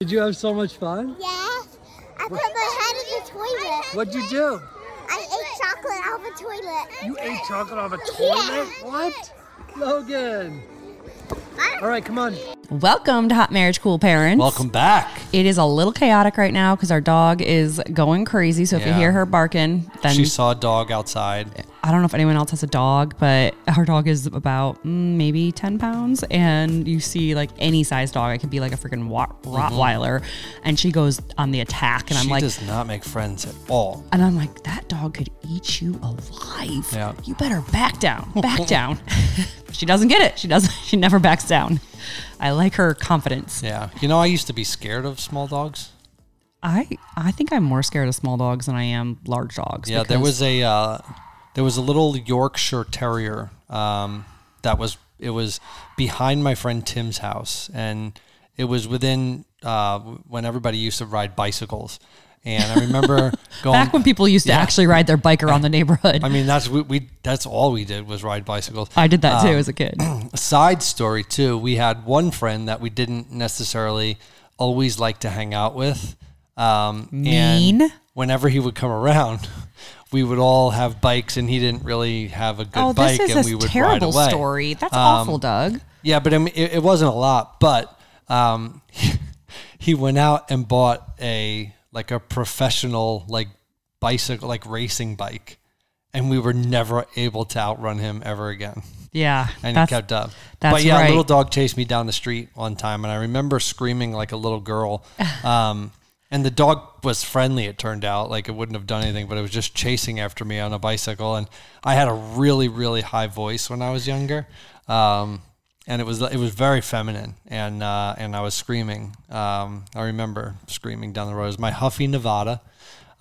Did you have so much fun? Yes. I put my head in the toilet. What'd you do? I ate chocolate out of a toilet. You ate chocolate off a toilet? What? Logan. All right, come on. Welcome to Hot Marriage Cool Parents. Welcome back. It is a little chaotic right now because our dog is going crazy. So if you Yeah. hear her barking, then She saw a dog outside. I don't know if anyone else has a dog, but our dog is about mm, maybe 10 pounds. And you see like any size dog, it could be like a freaking wa- Rottweiler. And she goes on the attack. And I'm like, she like, does not make friends at all. and I'm like, that dog could eat you alive. Yeah. You better back down, back down. she doesn't get it. She doesn't, she never backs down. I like her confidence. Yeah. You know, I used to be scared of small dogs. I I think I'm more scared of small dogs than I am large dogs. Yeah, there was a uh, there was a little Yorkshire Terrier um, that was it was behind my friend Tim's house, and it was within uh, when everybody used to ride bicycles. And I remember going back when people used to Yeah. actually ride their bike around the neighborhood. I mean, that's we, we that's all we did was ride bicycles. I did that too Um, as a kid. a side story too. We had one friend that we didn't necessarily always like to hang out with. Um, Mean? And whenever he would come around, we would all have bikes, and he didn't really have a good Oh, bike, this and is we would terrible ride away. story. That's Um, awful, Doug. Yeah, but I mean, it, it wasn't a lot. But um, he went out and bought a like a professional like bicycle, like racing bike, and we were never able to outrun him ever again Yeah, and he kept up. that's but yeah, right. a little dog chased me down the street one time, and I remember screaming like a little girl. Um, and the dog was friendly. It turned out like it wouldn't have done anything, but it was just chasing after me on a bicycle. And I had a really, really high voice when I was younger, um, and it was it was very feminine. And uh, and I was screaming. Um, I remember screaming down the road. It was my Huffy Nevada.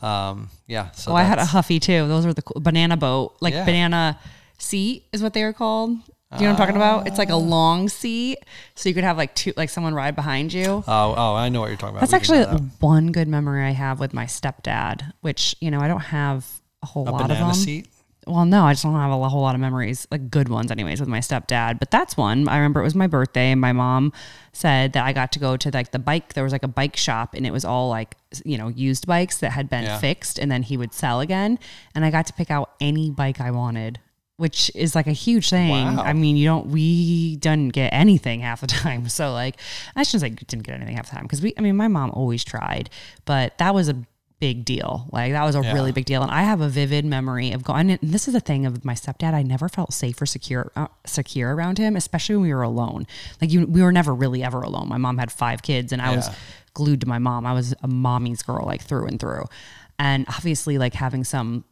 Um, yeah. So Oh, I had a Huffy too. Those were the cool, banana boat, like Yeah. banana seat is what they were called. Do you know what I'm talking about? It's like a Ah. long seat, so you could have like two, like someone ride behind you. Oh, oh, I know what you're talking about. That's We can actually do that. one good memory I have with my stepdad, which you know I don't have a whole a lot of banana them. seat. Well, no, I just don't have a whole lot of memories, like good ones, anyways, with my stepdad. But that's one. I remember it was my birthday, and my mom said that I got to go to like the bike. There was like a bike shop, and it was all like you know used bikes that had been Yeah. fixed, and then he would sell again. And I got to pick out any bike I wanted, which is like a huge thing. Wow. I mean, you don't. We didn't get anything half the time. So like, I shouldn't say didn't get anything half the time because we. I mean, my mom always tried, but that was a big deal. Like that was a really big deal. And I have a vivid memory of going. And this is the thing of my stepdad. I never felt safe or secure uh, secure around him, especially when we were alone. Like you, we were never really ever alone. My mom had five kids, and I was glued to my mom. I was a mommy's girl, like through and through. And obviously, like having some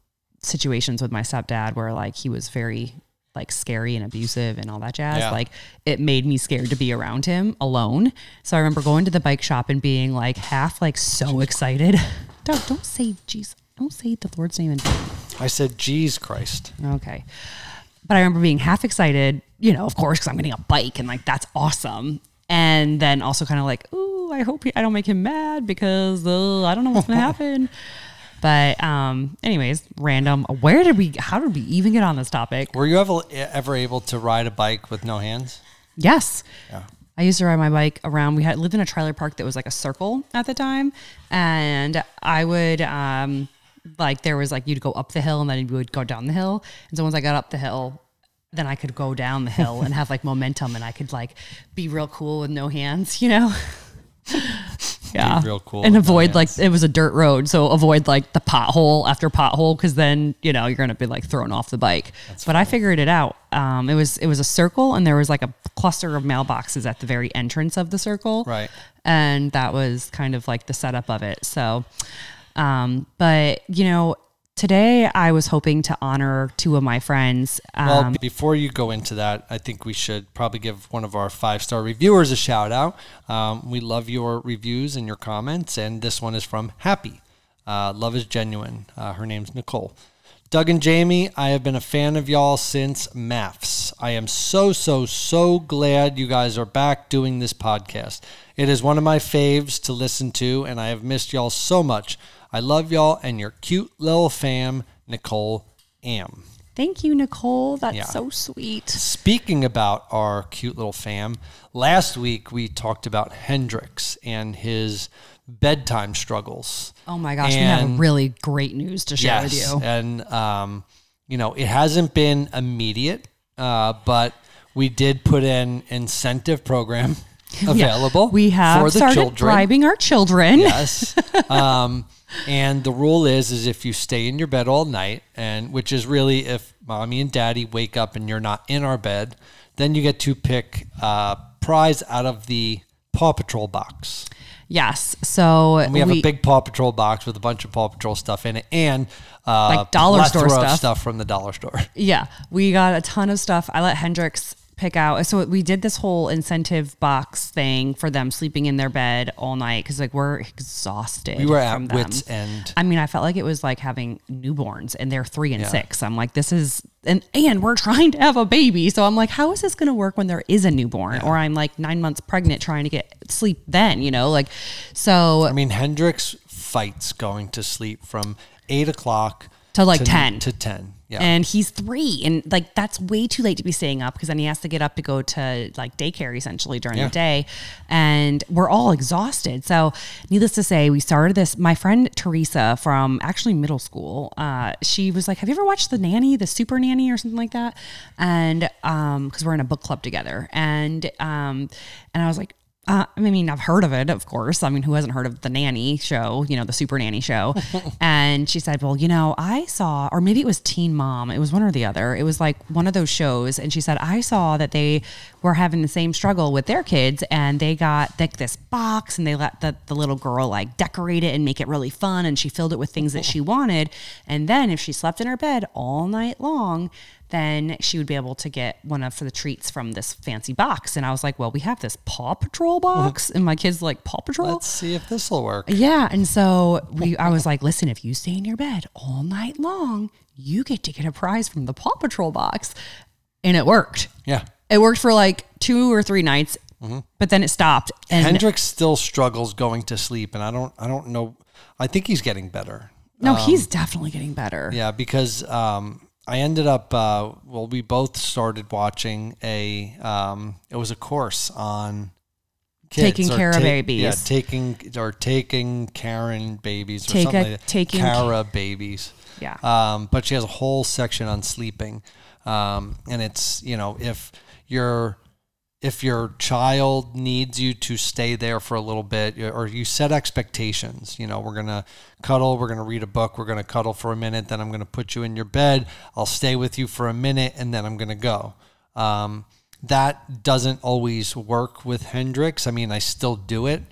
situations with my stepdad where like he was very like scary and abusive and all that jazz Yeah. like it made me scared to be around him alone. So i remember going to the bike shop and being like half like so excited. Don't, don't say jeez don't say the lord's name in vain I said, "Geez, Christ." okay. But i remember being half excited you know of course because i'm getting a bike and like that's awesome. And then also kind of like ooh i hope he, i don't make him mad because uh, i don't know what's gonna happen but um anyways random where did we how did we even get on this topic Were you ever ever able to ride a bike with no hands? Yes. Yeah. I used to ride my bike around. We had lived in a trailer park that was like a circle at the time, and I would um like there was like you'd go up the hill and then you would go down the hill. And so once I got up the hill, then I could go down the hill and have like momentum, and I could like be real cool with no hands, you know. Yeah, real cool and avoid like it was a dirt road, so avoid like the pothole after pothole because then you know you're gonna be like thrown off the bike. but I figured it out. Um, it was it was a circle, and there was like a cluster of mailboxes at the very entrance of the circle. Right. and that was kind of like the setup of it. So, um, but you know, today I was hoping to honor two of my friends. Um, Well, before you go into that, I think we should probably give one of our five star reviewers a shout out. Um, we love your reviews and your comments, and this one is from Happy. Uh, love is genuine. Uh, her name's Nicole. Doug and Jamie, I have been a fan of y'all since MAFS. I am so, so, so glad you guys are back doing this podcast. It is one of my faves to listen to, and I have missed y'all so much. I love y'all and your cute little fam, Nicole Am. Thank you, Nicole. That's Yeah. so sweet. Speaking about our cute little fam, last week we talked about Hendrix and his bedtime struggles. Oh my gosh, we have And- really great news to share with you. and um, you know it hasn't been immediate, uh, but we did put an incentive program available. We have for the started children. bribing our children. Yes. um, and the rule is is if you stay in your bed all night, and which is really if mommy and daddy wake up and you're not in our bed, then you get to pick a prize out of the Paw Patrol box. Yes. So And we have a big Paw Patrol box with a bunch of Paw Patrol stuff in it, and uh, Like dollar store stuff. stuff from the dollar store. Yeah, we got a ton of stuff. I let Hendrix pick out. So we did this whole incentive box thing for them sleeping in their bed all night because like we're exhausted. We were from at them. wits end. I mean, I felt like it was like having newborns, and they're three and six. I'm like, this is and and we're trying to have a baby, so I'm like, how is this going to work when there is a newborn? Or I'm like nine months pregnant trying to get sleep then, you know, like so. I mean, Hendrix fights going to sleep from eight o'clock To, like, 10. to ten. Yeah. And he's three, and like that's way too late to be staying up because then he has to get up to go to like daycare essentially during Yeah. the day, and we're all exhausted. So, needless to say, we started this. My friend Teresa from actually middle school, uh, she was like, "Have you ever watched The Nanny, The Super Nanny, or something like that?" And um, because we're in a book club together, and um, and I was like, uh, I mean, I've heard of it, of course. I mean, who hasn't heard of the nanny show, you know, the super nanny show? and she said, Well, you know, I saw, or maybe it was Teen Mom, it was one or the other. It was like one of those shows. And she said, I saw that they were having the same struggle with their kids and they got like this box and they let the, the little girl like decorate it and make it really fun. And she filled it with things that she wanted. And then if she slept in her bed all night long, then she would be able to get one of the treats from this fancy box. And I was like, well, we have this Paw Patrol box. Uh-huh. And my kids like, Paw Patrol? Let's see if this will work. Yeah. And so we, I was like, listen, if you stay in your bed all night long, you get to get a prize from the Paw Patrol box. And it worked. Yeah. It worked for like two or three nights, mm-hmm. but then it stopped. And Hendrix still struggles going to sleep, and I don't. I don't know. I think he's getting better. no, he's um, definitely getting better. Yeah, because um, I ended up. Uh, well, we both started watching a. Um, it was a course on kids Taking care of babies. Yeah, taking or taking Karen babies or Take something a- like that. taking- Cara babies. Yeah. Um, but she has a whole section on sleeping, um, and it's you know if your if your child needs you to stay there for a little bit, or you set expectations. You know, we're gonna cuddle, we're gonna read a book, we're gonna cuddle for a minute, then I'm gonna put you in your bed. I'll stay with you for a minute, and then I'm gonna go. Um, that doesn't always work with Hendrix. I mean, I still do it.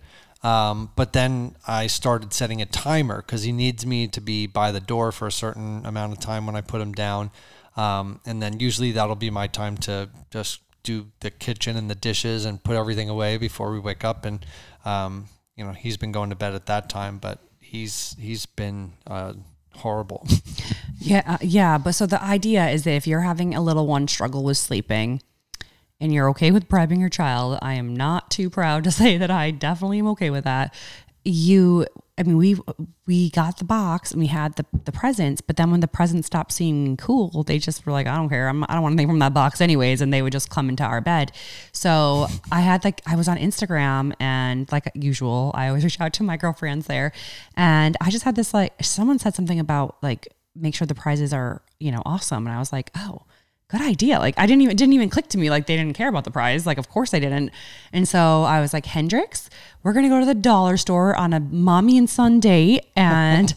Um, but then I started setting a timer because he needs me to be by the door for a certain amount of time when I put him down. Um, and then usually that'll be my time to just do the kitchen and the dishes and put everything away before we wake up. And, um, you know, he's been going to bed at that time, but he's, he's been, uh, horrible. Yeah, uh, yeah. But so the idea is that if you're having a little one struggle with sleeping and you're okay with bribing your child, I am not too proud to say that I definitely am okay with that. You, I mean, we we got the box and we had the the presents, but then when the presents stopped seeming cool, they just were like, I don't care, I'm, I don't want anything from that box anyways, and they would just come into our bed. So I had like I was on Instagram and like usual, I always reach out to my girlfriends there, and I just had this like someone said something about like make sure the prizes are you know awesome, and I was like, oh good idea. Like I didn't even didn't even click to me like they didn't care about the prize. Like of course they didn't. And so I was like, Hendrix, we're gonna go to the dollar store on a mommy and son date and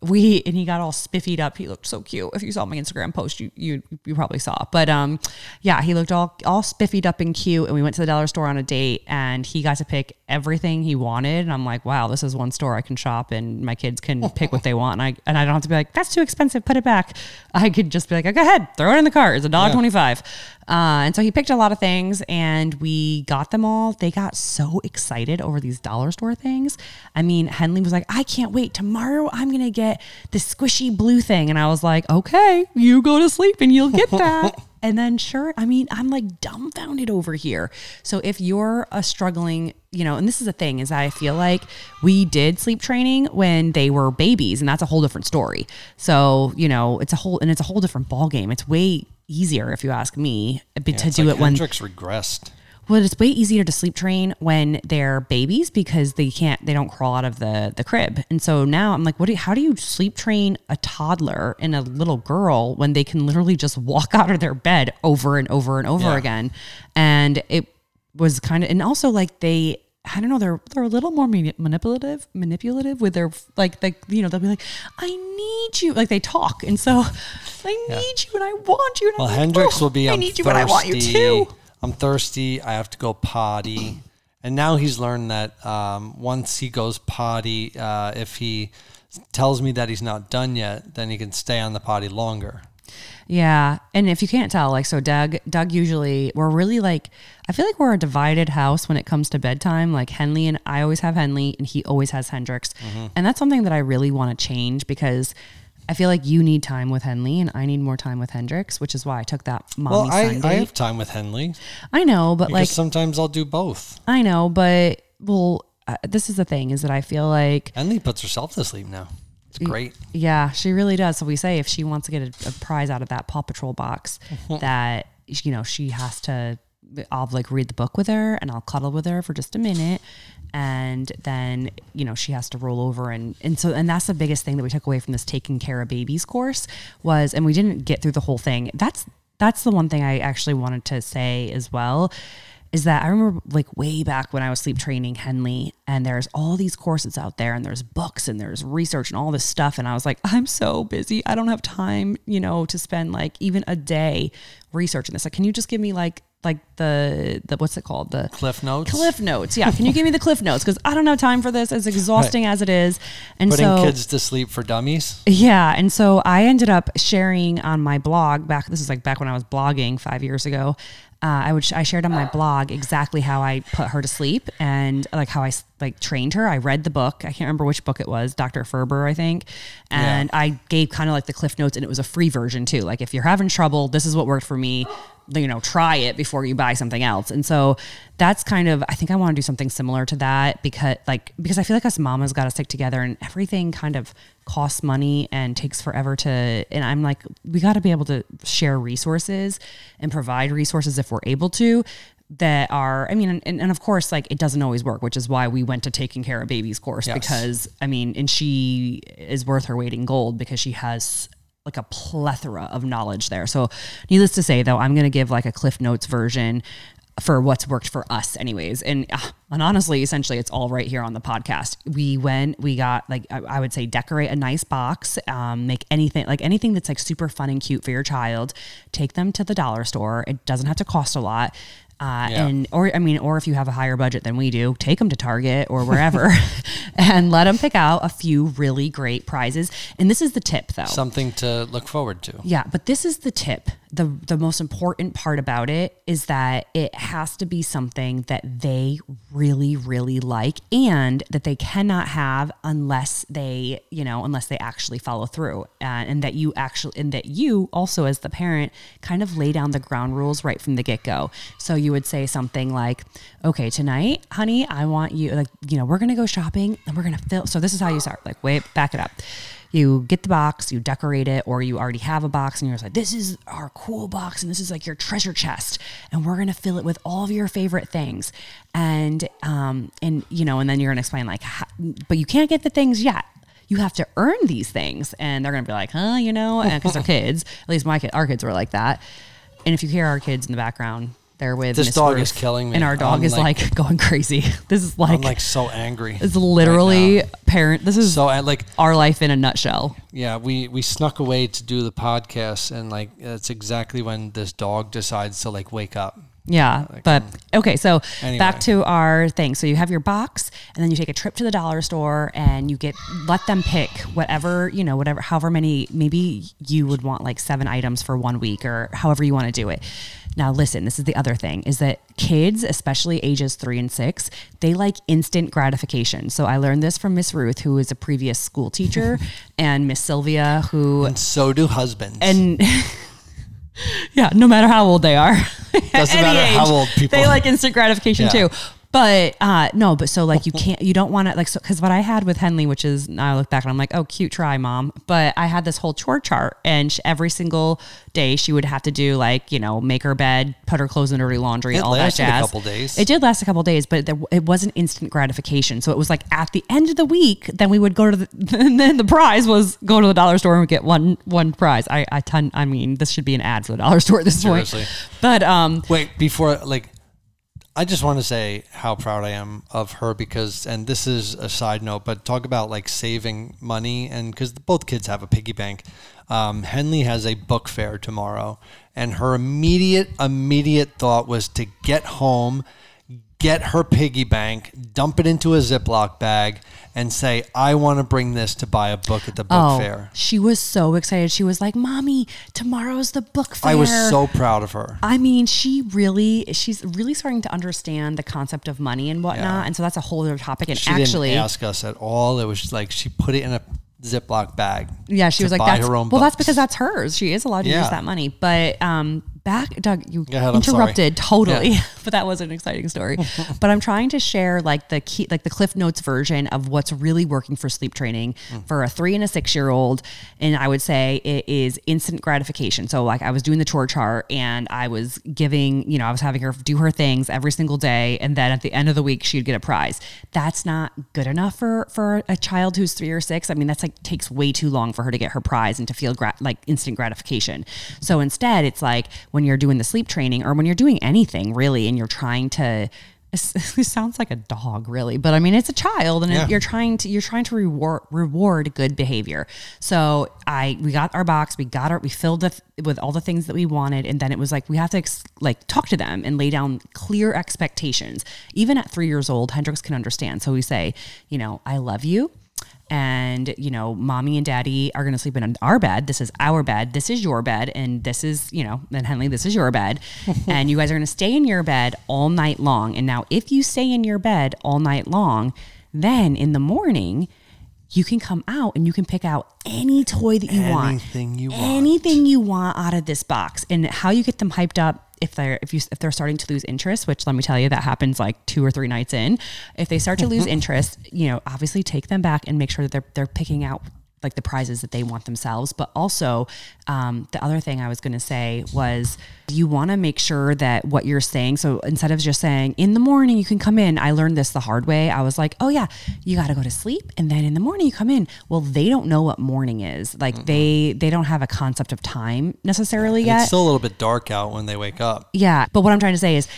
we and he got all spiffied up. He looked so cute. If you saw my Instagram post, you you you probably saw. But um yeah, he looked all all spiffied up and cute. And we went to the dollar store on a date and he got to pick everything he wanted. And I'm like, wow, this is one store I can shop and my kids can pick what they want. And I and I don't have to be like, that's too expensive, put it back. I could just be like, go ahead, throw it in the cart. It's a dollar twenty five. Uh, and so he picked a lot of things and we got them all. They got so excited over these dollar store things. I mean, Henley was like, I can't wait. Tomorrow I'm going to get the squishy blue thing. And I was like, okay, you go to sleep and you'll get that. And then sure, I mean, I'm like dumbfounded over here. So if you're a struggling, you know, and this is the thing is I feel like we did sleep training when they were babies, and that's a whole different story. So, you know, it's a whole and it's a whole different ball game. It's way easier if you ask me uh, to It's do like it when Hendrix regressed. well, it's way easier to sleep train when they're babies because they can't, they don't crawl out of the the crib. And so now I'm like, what? Do you, how do you sleep train a toddler and a little girl when they can literally just walk out of their bed over and over and over Yeah. again? And it was kind of, and also like they. I don't know. They're they're a little more manipulative, manipulative with their like like you know they'll be like, I need you, like they talk, and so I need you and I want you. And Well, I'm like, Hendrix "Oh, will be. I need you thirsty. and I want you too. I'm thirsty. I have to go potty. And now he's learned that um, once he goes potty, uh, if he tells me that he's not done yet, then he can stay on the potty longer. Yeah, and if you can't tell, like so, Doug, Doug usually we're really like I feel like we're a divided house when it comes to bedtime. Like Henley and I always have Henley, and he always has Hendrix, and that's something that I really want to change because I feel like you need time with Henley, and I need more time with Hendrix, which is why I took that mommy Well, I, Sunday. I have time with Henley I know, but like sometimes I'll do both. I know, but well, uh, this is the thing is that I feel like Henley puts herself to sleep now. It's great. Yeah, she really does. So we say if she wants to get a, a prize out of that Paw Patrol box, that you know she has to. I'll like read the book with her, and I'll cuddle with her for just a minute, and then you know she has to roll over and and so and that's the biggest thing that we took away from this taking care of babies course was, and we didn't get through the whole thing. That's that's the one thing I actually wanted to say as well is that I remember like way back when I was sleep training Henley and there's all these courses out there and there's books and there's research and all this stuff and I was like I'm so busy I don't have time you know to spend like even a day researching this like can you just give me like like the the what's it called the Cliff notes. cliff notes yeah can you give me the cliff notes because I don't have time for this as exhausting as it is and Putting so kids to sleep for dummies. yeah. And so I ended up sharing on my blog back, this is like back when I was blogging five years ago. Uh, I would, sh- I shared on my blog exactly how I put her to sleep and like how I like trained her. I read the book. I can't remember which book it was, Dr. Ferber, I think. And I gave kind of like the cliff notes and it was a free version too. Like if you're having trouble, this is what worked for me. You know, try it before you buy something else. And so that's kind of I think I want to do something similar to that because like because I feel like us mamas got to stick together and everything kind of costs money and takes forever to and I'm like we got to be able to share resources and provide resources if we're able to that are I mean and, and of course like it doesn't always work which is why we went to taking care of babies course Yes. because I mean and she is worth her weight in gold because she has like a plethora of knowledge there. So, needless to say, though, I'm going to give like a Cliff Notes version for what's worked for us, anyways. And uh, and honestly, essentially, it's all right here on the podcast. We went, we got like I, I would say, decorate a nice box, um, make anything like anything that's like super fun and cute for your child. Take them to the dollar store. It doesn't have to cost a lot. Uh, Yeah. and or I mean, or if you have a higher budget than we do, take them to Target or wherever, and let them pick out a few really great prizes. And this is the tip, though. Something to look forward to. Yeah, but this is the tip. The the most important part about it is that it has to be something that they really really like and that they cannot have unless they, you know, unless they actually follow through. Uh, and that you actually and that you also as the parent kind of lay down the ground rules right from the get-go. So you would say something like, "Okay, tonight, honey, I want you like, you know, we're to go shopping and we're to fill So this is how you start. Like, wait, back it up you get the box, you decorate it, or you already have a box and you're just like, this is our cool box and this is like your treasure chest. And we're gonna fill it with all of your favorite things. And um, and you know, and then you're gonna explain like, how, but you can't get the things yet. You have to earn these things, and they're gonna be like, huh, you know, because they're kids. At least my kid, our kids were like that. And if you hear our kids in the background, they're with This Miss dog Ruth, is killing me. and our dog I'm is like, like- going crazy. This is like, I'm like so angry. it's literally right parent. This is so I like our life in a nutshell. yeah we we snuck away to do the podcast and like it's exactly when this dog decides to like wake up. Yeah, but um, okay. So Anyway. back to our thing. So you have your box, and then you take a trip to the dollar store, and you get let them pick whatever you know, whatever, however many. Maybe you would want like seven items for one week, or however you want to do it. Now, listen. This is the other thing: is that kids, especially ages three and six, they like instant gratification. So I learned this from Miss Ruth, who is a previous school teacher, and Miss Sylvia, who And so do husbands. and Yeah, no matter how old they are. Doesn't Any matter how old people- They like instant gratification Yeah. too. But uh, no, but so like you can't, you don't want to like so because what I had with Henley, which is now I look back and I'm like, oh, cute try, mom. But I had this whole chore chart, and sh every single day she would have to do like you know make her bed, put her clothes in dirty laundry, It all that lasted a couple days. It did last a couple days, but there, it wasn't instant gratification. So it was like at the end of the week, then we would go to the, and then the prize was go to the dollar store and get one one prize. I I ton. I mean, this should be an ad for the dollar store at this Seriously. point. But um, Wait, before like I just want to say how proud I am of her because and this is a side note, but talk about like saving money and cuz both kids have a piggy bank. Um, Henley has a book fair tomorrow and her immediate immediate thought was to get home, get her piggy bank, dump it into a Ziploc bag and say I want to bring this to buy a book at the book fair. Oh, she was so excited. She was like, "Mommy, tomorrow's the book fair." I was so proud of her. I mean, she really, she's really starting to understand the concept of money and whatnot, Yeah. and so that's a whole other topic. And She actually, didn't ask us at all. It was like she put it in a Ziploc bag. yeah, she was like, buy "That's her own well, that's because that's hers. She is allowed to Yeah. use that money." But um, back, Doug, you ahead, interrupted totally, Yeah. but that was an exciting story. but I'm trying to share like the key, like the Cliff Notes version of what's really working for sleep training Mm. for a three and a six year old, and I would say it is instant gratification. So like I was doing the chore chart and I was giving, you know, I was having her do her things every single day, and then at the end of the week she'd get a prize. That's not good enough for for a child who's three or six. I mean, that's like takes way too long for her to get her prize and to feel gra- like instant gratification. So instead, it's like when you're doing the sleep training or when you're doing anything really, and you're trying to. It sounds like a dog, really, but I mean it's a child, and Yeah. you're trying to you're trying to reward reward good behavior. So I we got our box, we got our we filled it with all the things that we wanted, and then it was like we have to ex- like talk to them and lay down clear expectations. Even at three years old, Hendrix can understand. So we say, you know, I love you and you know mommy and daddy are going to sleep in our bed. This is our bed. This is your bed. And this is you know and henley this is your bed. And you guys are going to stay in your bed all night long. And now if you stay in your bed all night long then in the morning you can come out and you can pick out any toy that you want. Anything you want. anything you want out of this box. And how you get them hyped up if they're if you if they're starting to lose interest which let me tell you that happens like two or three nights in. If they start to lose mm-hmm. interest you know obviously take them back and make sure that they're they're picking out like the prizes that they want themselves. But also um, the other thing i was going to say was you want to make sure that what you're saying so instead of just saying in the morning you can come in i learned this the hard way. I was like oh yeah you got to go to sleep and then in the morning you come in. Well they don't know what morning is. Like they they don't have a concept of time necessarily And yet. It's still a little bit dark out when they wake up. yeah, but what I'm trying to say is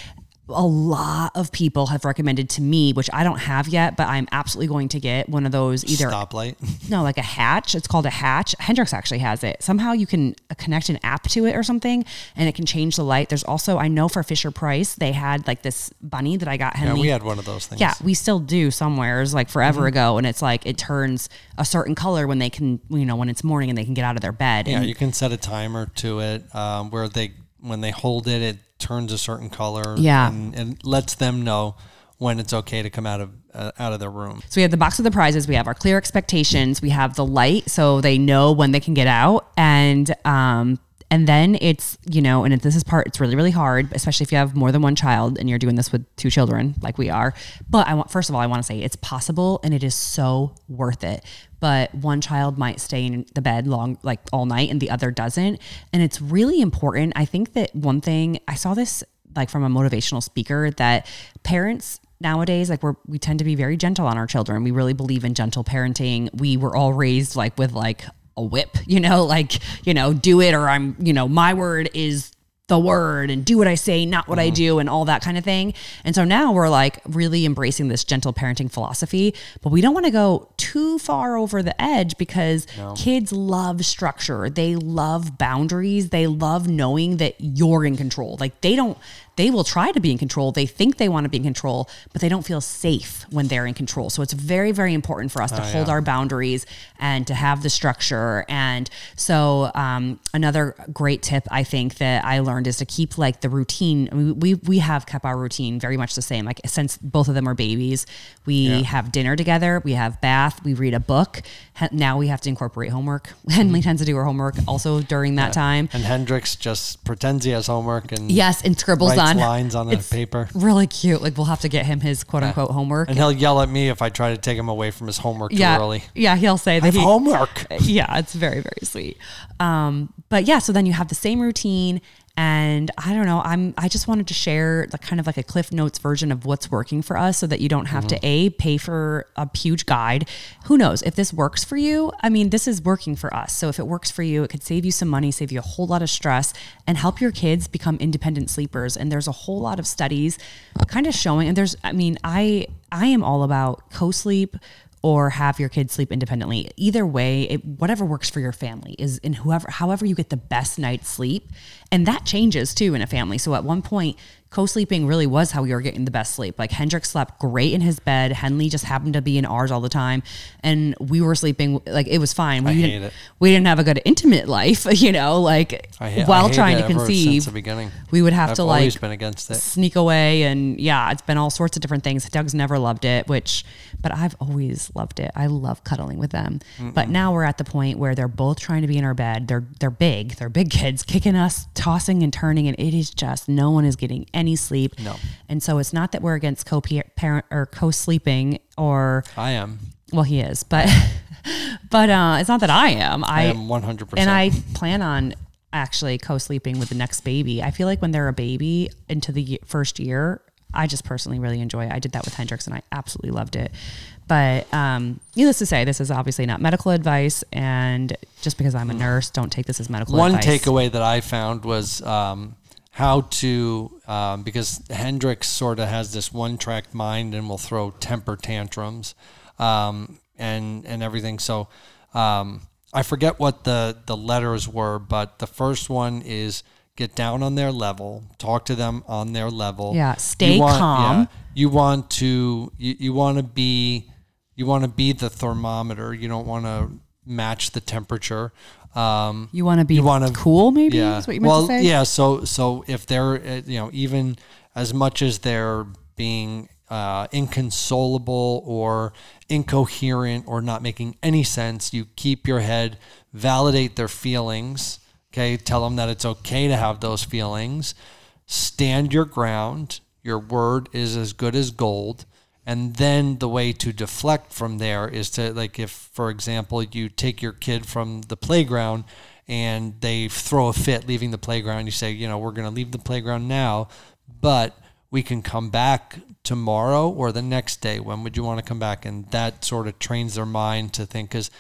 a lot of people have recommended to me, which I don't have yet, but I'm absolutely going to get one of those either Stoplight. no, like a hatch. It's called a hatch. Hendrix actually has it. Somehow you can uh, connect an app to it or something, and it can change the light. There's also I know for Fisher Price they had like this bunny that I got Yeah, we had one of those things. Yeah, we still do somewheres like forever Mm-hmm. ago, and it's like it turns a certain color when they can, you know, when it's morning and they can get out of their bed. Yeah, and you can set a timer to it um, where they when they hold it, it turns a certain color. Yeah. and, and lets them know when it's okay to come out of uh, out of their room. So we have the box of the prizes. We have our clear expectations. We have the light, so they know when they can get out, and um, and then it's you know, and this is part. It's really really hard, especially if you have more than one child and you're doing this with two children, like we are. But I want first of all, I want to say it's possible, and it is so worth it. But one child might stay in the bed long, like all night, and the other doesn't, and it's really important. I think that one thing I saw this like from a motivational speaker that parents nowadays like we're we tend to be very gentle on our children. We really believe in gentle parenting. We were all raised like with like a whip you know like you know do it or i'm you know my word is the word and do what I say, not what I mm-hmm. do, and all that kind of thing. And so now we're like really embracing this gentle parenting philosophy, but we don't want to go too far over the edge because kids love structure. They love boundaries. They love knowing that you're in control. Like they don't, they will try to be in control. They think they want to be in control, but they don't feel safe when they're in control. So it's very, very important for us to hold our boundaries and to have the structure. And so um, another great tip I think that I learned is to keep like the routine. I mean, we we have kept our routine very much the same. Like since both of them are babies, we have dinner together, we have bath, we read a book. Now we have to incorporate homework. Henley tends to do her homework also during that time. And Hendrix just pretends he has homework and Yes, and scribbles writes lines on It's paper. Really cute. Like we'll have to get him his quote unquote homework. And he'll yell at me if I try to take him away from his homework too yeah, early. yeah, he'll say I that have he, homework. yeah, it's very very sweet. Um, but yeah, so then you have the same routine, and I don't know. I'm I just wanted to share the kind of like a Cliff Notes version of what's working for us, so that you don't have to mm-hmm. a pay for a huge guide. Who knows if this works for you? I mean, this is working for us. So if it works for you, it could save you some money, save you a whole lot of stress, and help your kids become independent sleepers. And there's a whole lot of studies kind of showing. And there's, I mean, I I am all about co-sleep or have your kids sleep independently. Either way, it, whatever works for your family is in whoever, however you get the best night's sleep. And that changes too in a family. So at one point, co-sleeping really was how we were getting the best sleep. Like Hendrix slept great in his bed. Henley just happened to be in ours all the time. And we were sleeping, like it was fine. We I didn't, hate it. we didn't have a good intimate life, you know, like hate, while trying to conceive. since the beginning. we would have I've to like been against it. sneak away and yeah it's been all sorts of different things doug's never loved it which but i've always loved it i love cuddling with them but now we're at the point where they're both trying to be in our bed they're they're big they're big kids kicking us tossing and turning and it is just no one is getting any sleep No. and so it's not that we're against co-parent or co-sleeping or I am. well he is but but uh it's not that i am I am 100%. and I plan on actually co-sleeping with the next baby. I feel like when they're a baby into the first year, I just personally really enjoy it. I did that with Hendrix and I absolutely loved it. But um, needless to say, this is obviously not medical advice. And just because I'm a nurse, don't take this as medical One advice. takeaway that I found was um, how to, um, because Hendrix sort of has this one track mind and will throw temper tantrums um, and, and everything. So um, I forget what the, the letters were, but the first one is get down on their level, talk to them on their level. Yeah, stay want, calm. you want to, you, you want to be, you want to be the thermometer. You don't want to match the temperature. Um, You want to be You wanna- cool, maybe? yeah. Is what you meant well, to say? yeah. So, so if they're, uh, you know, even as much as they're being uh, inconsolable or incoherent or not making any sense, you keep your head, validate their feelings. Okay, tell them that it's okay to have those feelings. Stand your ground. Your word is as good as gold. And then the way to deflect from there is to, like, if, for example, you take your kid from the playground and they throw a fit leaving the playground, you say, you know, we're going to leave the playground now, but we can come back tomorrow or the next day. When would you want to come back? And that sort of trains their mind to think, because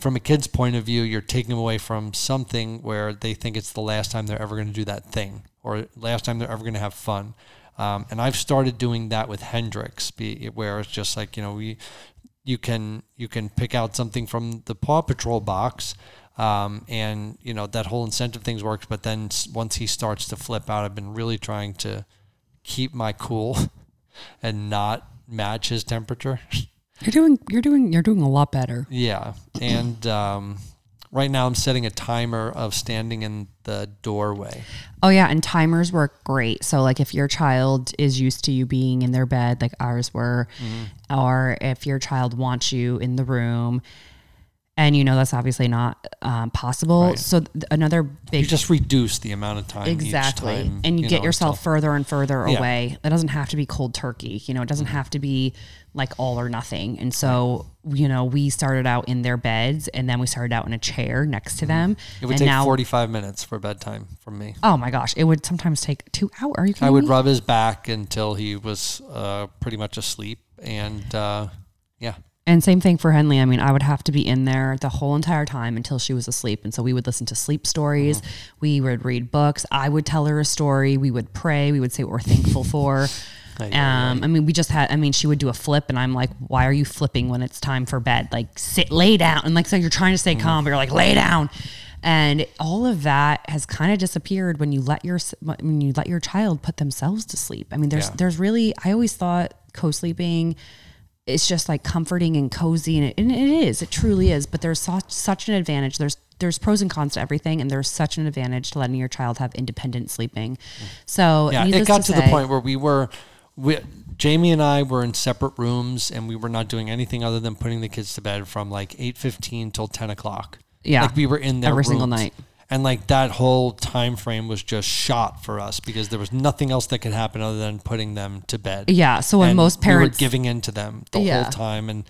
from a kid's point of view, you're taking them away from something where they think it's the last time they're ever going to do that thing or last time they're ever going to have fun. Um, and I've started doing that with Hendrix, be, where it's just like you know we, you can you can pick out something from the Paw Patrol box, um, and you know that whole incentive things works. But then once he starts to flip out, I've been really trying to keep my cool and not match his temperature. You're doing you're doing you're doing a lot better. Yeah, and um, right now I'm setting a timer of standing in the doorway. Oh yeah, and timers work great. So like if your child is used to you being in their bed like ours were, Mm-hmm. or if your child wants you in the room, and you know that's obviously not um, possible. So th- another big You just reduce the amount of time exactly, each time, and you, get know, yourself until- further and further Yeah. away. It doesn't have to be cold turkey. You know, it doesn't Mm-hmm. have to be like all or nothing. And so you know, we started out in their beds, and then we started out in a chair next to them. Mm-hmm. It would and take now, 45 minutes for bedtime from me. Oh my gosh, it would sometimes take two hours. Are you kidding I would me? rub his back until he was uh, pretty much asleep, and uh, yeah, And same thing for Henley. I mean, I would have to be in there the whole entire time until she was asleep. And so we would listen to sleep stories. We would read books. I would tell her a story. We would pray. We would say what we're thankful for. Um, I mean, we just had, I mean, she would do a flip and I'm like, why are you flipping when it's time for bed? Like sit, lay down. And like, so you're trying to stay calm, but you're like, lay down. And all of that has kind of disappeared when you let your when you let your child put themselves to sleep. I mean, there's Yeah. there's really I always thought co-sleeping it's just like comforting and cozy and it, and it is it truly is but there's such, such an advantage there's there's pros and cons to everything and there's such an advantage to letting your child have independent sleeping so Yeah, it got to, the say- point where we were, we, Jamie and I were in separate rooms, and we were not doing anything other than putting the kids to bed from like eight fifteen till ten o'clock. Yeah. like we were in their Every single night. and like that whole time frame was just shot for us because there was nothing else that could happen other than putting them to bed. Yeah, so when And most parents- we were giving in to them the Yeah. whole time, and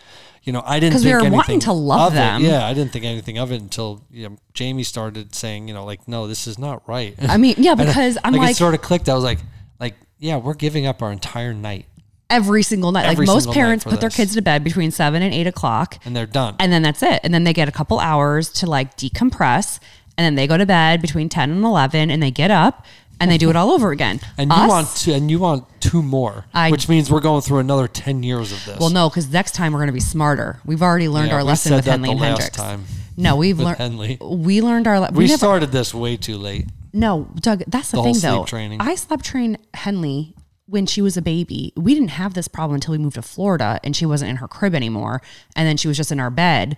you know, I didn't 'Cause we think were wanting anything to love of it. them. Yeah, I didn't think anything of it until you know, Jamie started saying, you know, like, no, this is not right. I mean, yeah, because I'm like, like, it sort of clicked. I was like, like, yeah, we're giving up our entire night every single night. Every like most parents put their this. kids to bed between seven and eight o'clock, and they're done. and then that's it. And then they get a couple hours to like decompress, and then they go to bed between ten and eleven, and they get up and they do it all over again. And you want to, and you want two more, I- which means we're going through another ten years of this. Well, no, because next time we're going to be smarter. We've already learned Yeah, our we lesson said with that Henley the and last Hendrix. time No, we've learned. We learned our. Le- we never- started this way too late. No, Doug, that's the, The thing though. training. I slept trained Henley when she was a baby. We didn't have this problem until we moved to Florida and she wasn't in her crib anymore. And then she was just in our bed.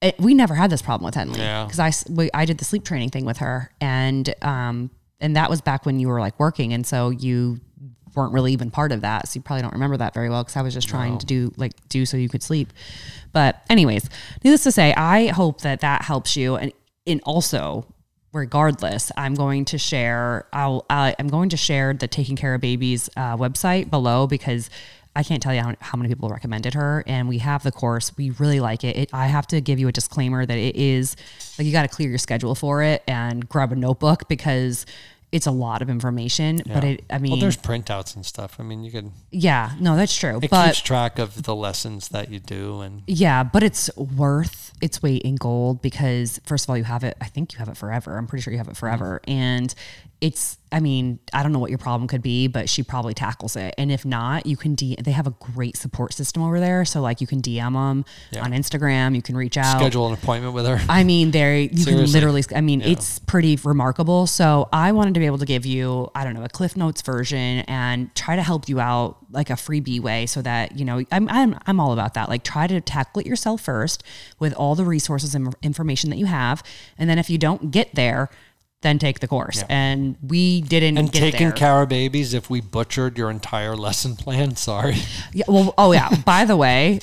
It, we never had this problem with Henley because I, s- we- I did the sleep training thing with her. And, um, and that was back when you were like working. And so you weren't really even part of that. So you probably don't remember that very well because I was just trying to do like do so you could sleep. But anyways, needless to say, I hope that that helps you. And, and also regardless, I'm going to share. I'll. I, I'm going to share the Taking Care of Babies uh, website below because I can't tell you how, how many people recommended her, and we have the course. We really like it. it I have to give you a disclaimer that it is like you got to clear your schedule for it and grab a notebook because it's a lot of information. But it. I mean, well, there's printouts and stuff. I mean, you can. yeah, no, that's true. It but keeps track of the lessons that you do, and Yeah, but it's worth its weight in gold because first of all, you have it. I think you have it forever. I'm pretty sure you have it forever, mm. and it's. I mean, I don't know what your problem could be, but she probably tackles it. And if not, you can. D- they have a great support system over there, so like you can DM them on Instagram. You can reach out. schedule an appointment with her. I mean, there you can literally. I mean, it's pretty remarkable. So I wanted to be able to give you, I don't know, a Cliff Notes version and try to help you out like a freebie way, so that you know, I'm I'm I'm all about that. Like, try to tackle it yourself first with all the resources and information that you have, and then if you don't get there, then take the course. And we didn't and taking care of babies. If we butchered your entire lesson plan, sorry. Yeah, well, oh yeah. By the way,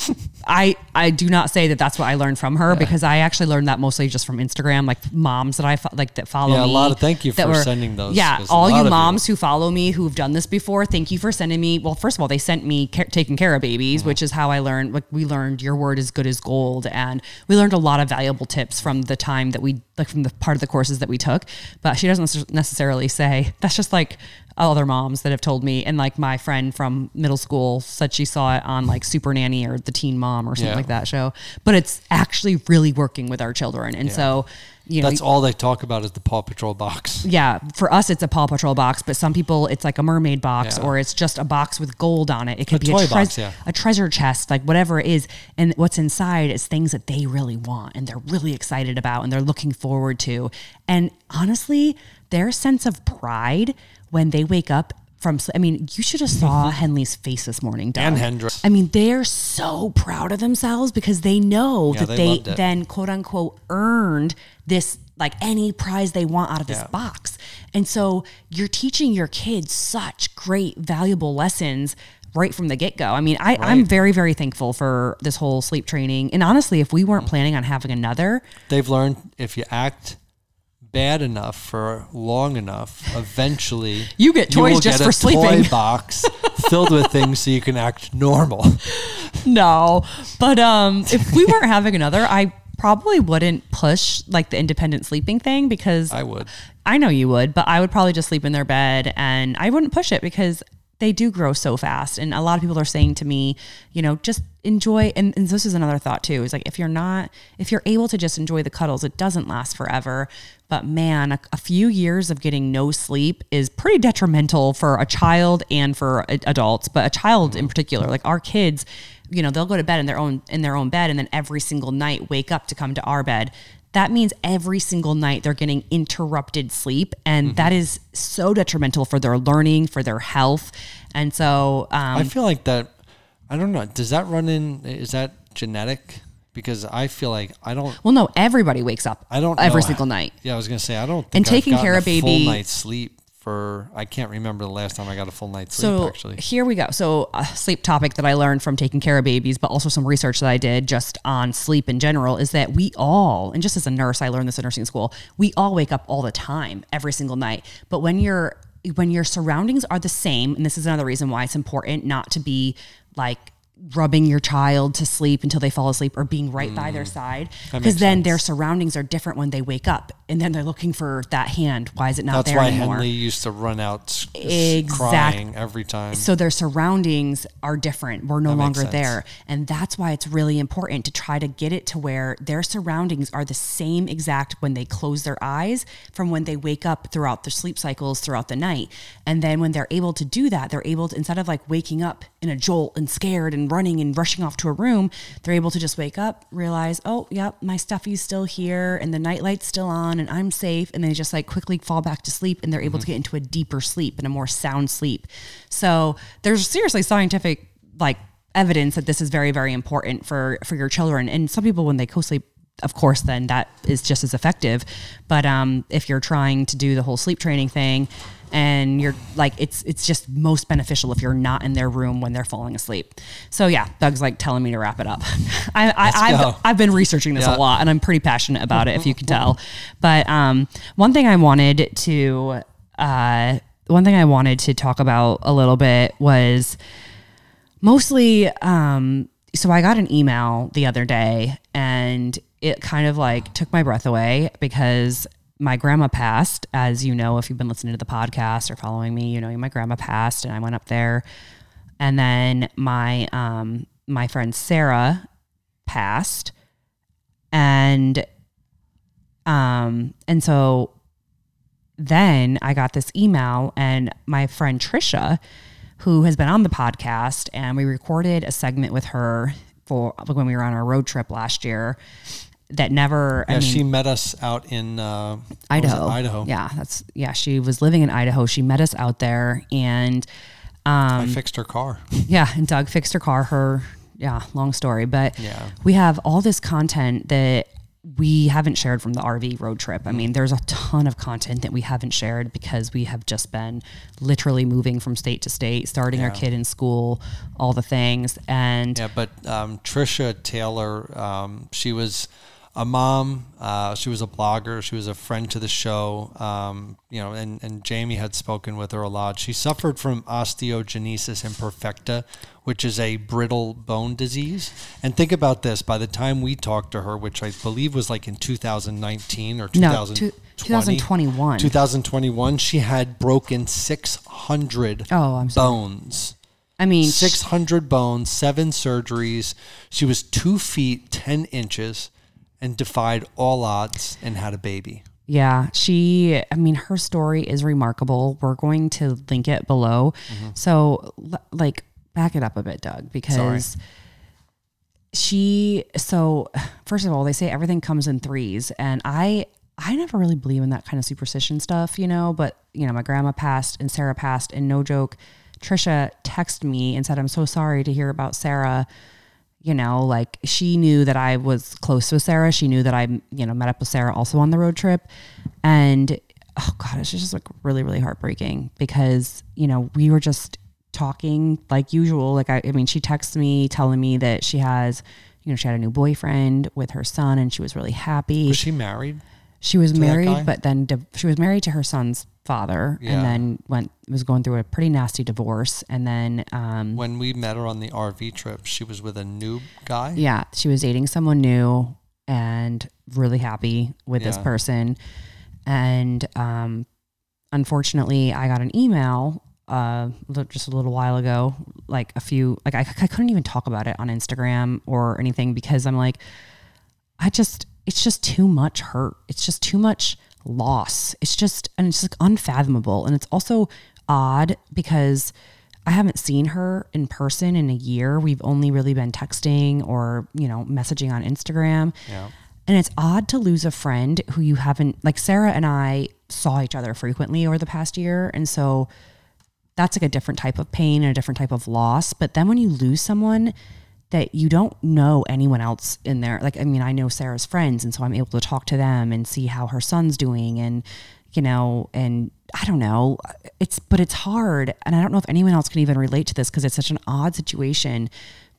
I I do not say that that's what I learned from her because I actually learned that mostly just from Instagram, like moms that I fo- like that follow Yeah, a lot of- thank you for sending those, Yeah, all you of you- moms who follow me who've done this before, thank you for sending me. Well, first of all, they sent me ca- taking care of Mm-hmm. babies, which is how I learned. Like we learned your word is good as gold, and we learned a lot of valuable tips from the time that we like from the part of the courses that we took. But she doesn't necessarily say that's just like other moms that have told me. And like my friend from middle school said she saw it on like Super Nanny or The Teen Mom or something Yeah. like that show. But it's actually really working with our children, and so you know That's all they talk about is the Paw Patrol box. yeah, for us it's a Paw Patrol box, but some people it's like a mermaid box Yeah. or it's just a box with gold on it. It could A be toy a, box, yeah. a treasure chest, like whatever it is. And what's inside is things that they really want and they're really excited about and they're looking forward to. And honestly, their sense of pride when they wake up from I mean, you should have saw Henley's face this morning, Doug. And Hendrix. I mean, they're so proud of themselves because they know Yeah, that they they, loved it. then quote unquote earned this like any prize they want out of this Yeah. box. And so you're teaching your kids such great, valuable lessons right from the get go. I mean, I, I'm Right. very, very thankful for this whole sleep training. And honestly, if we weren't mm. planning on having another, They've learned if you act bad enough for long enough, eventually You get toys will just get for a sleeping. Toy box filled with things so you can act normal. no. But um, if we weren't having another, I probably wouldn't push like the independent sleeping thing because I would. I know you would, but I would probably just sleep in their bed and I wouldn't push it because they do grow so fast. And a lot of people are saying to me, you know, just enjoy. And, and this is another thought too is like, if you're not, if you're able to just enjoy the cuddles, it doesn't last forever. But man, a, a few years of getting no sleep is pretty detrimental for a child and for a- adults, but a child in particular, like our kids, you know, they'll go to bed in their own, in their own bed and then every single night wake up to come to our bed that means every single night they're getting interrupted sleep. And Mm-hmm. that is so detrimental for their learning, for their health. And so, um, I feel like that. I don't know. Does that run in? Is that genetic? Because I feel like I don't. well, no, everybody wakes up I don't every know. single night. Yeah, I was gonna say I don't. Think And I've taking care of baby- full night's sleep for. I can't remember the last time I got a full night's sleep. So Actually, here we go. So a sleep topic that I learned from taking care of babies, but also some research that I did just on sleep in general is that we all, and just as a nurse, I learned this in nursing school, we all wake up all the time, every single night. But when you're when your surroundings are the same, and this is another reason why it's important not to be like rubbing your child to sleep until they fall asleep or being right by their mm. side because then sense. their surroundings are different when they wake up and then they're looking for that hand why is it not that's there why anymore Henley used to run out s- crying every time. so their surroundings are different. We're no That longer there. And that's why it's really important to try to get it to where their surroundings are the same exact when they close their eyes from when they wake up throughout their sleep cycles throughout the night. And then when they're able to do that, they're able to, instead of like waking up in a jolt and scared and running and rushing off to a room, they're able to just wake up, realize, oh, yep, my stuffy's still here and the nightlight's still on and I'm safe. And they just like quickly fall back to sleep and they're able to get into a deeper sleep and a more sound sleep. So there's seriously scientific like evidence that this is very, very important for for your children. And some people when they co-sleep of course, then that is just as effective. But um, if you're trying to do the whole sleep training thing, and you're like, it's it's just most beneficial if you're not in their room when they're falling asleep. So yeah, Doug's like telling me to wrap it up. I, I, I've, I've been researching this Yeah. a lot, and I'm pretty passionate about it, if you can tell. But um, one thing I wanted to uh, one thing I wanted to talk about a little bit was mostly um so i got an email the other day and it kind of like took my breath away because my grandma passed as you know if you've been listening to the podcast or following me you know my grandma passed and i went up there and then my um my friend sarah passed and um and so then I got this email, and my friend Trisha, who has been on the podcast, and we recorded a segment with her for when we were on our road trip last year. That never, I yeah, mean, she met us out in uh, what was it? Idaho. Idaho. Yeah, that's yeah. She was living in Idaho. She met us out there, and um, I fixed her car. yeah, and Doug fixed her car. Her yeah, long story, but Yeah. we have all this content that we haven't shared from the RV road trip. I mean, there's a ton of content that we haven't shared because we have just been literally moving from state to state, starting our kid in school, all the things, and Yeah, but um, Trisha Taylor, um, she was a mom. Uh, she was a blogger. She was a friend to the show. Um, you know, and, and Jamie had spoken with her a lot. She suffered from osteogenesis imperfecta, which is a brittle bone disease. And think about this: by the time we talked to her, which I believe was like in 2019 or no, 2020, two, 2021. 2021, she had broken 600 Oh, I'm sorry. bones. I mean, 600 bones, seven surgeries. She was two feet, 10 inches, and defied all odds and had a baby. Yeah, she, I mean, her story is remarkable. We're going to link it below. Mm-hmm. So, l- like, back it up a bit, Doug, because she, so first of all, they say everything comes in threes. And I, I never really believe in that kind of superstition stuff, you know, but, you know, my grandma passed and Sarah passed, and no joke, Trisha texted me and said, I'm so sorry to hear about Sarah you know, like she knew that I was close with Sarah. She knew that I, you know, met up with Sarah also on the road trip. And oh God, it's just like really, really heartbreaking because, you know, we were just talking like usual. Like, I, I mean, she texts me telling me that she has, you know, she had a new boyfriend with her son and she was really happy. Was she married? She was married, but then div- she was married to her son's father Yeah. and then went, was going through a pretty nasty divorce. And then, um, When we met her on the RV trip, she was with a new guy. yeah, she was dating someone new and really happy with this person. And um, unfortunately, I got an email uh, just a little while ago, like a few, like I, I couldn't even talk about it on Instagram or anything because I'm like, I just, it's just too much hurt. It's just too much loss. It's just, and it's like unfathomable. And it's also odd because I haven't seen her in person in a year. We've only really been texting or, you know, messaging on Instagram. Yeah. And it's odd to lose a friend who you haven't like Sarah and I saw each other frequently over the past year. And so that's like a different type of pain and a different type of loss. But then when you lose someone that you don't know anyone else in there, like, I mean, I know Sarah's friends, and so I'm able to talk to them and see how her son's doing and, you know, and I don't know. It's, but it's hard. And I don't know if anyone else can even relate to this because it's such an odd situation.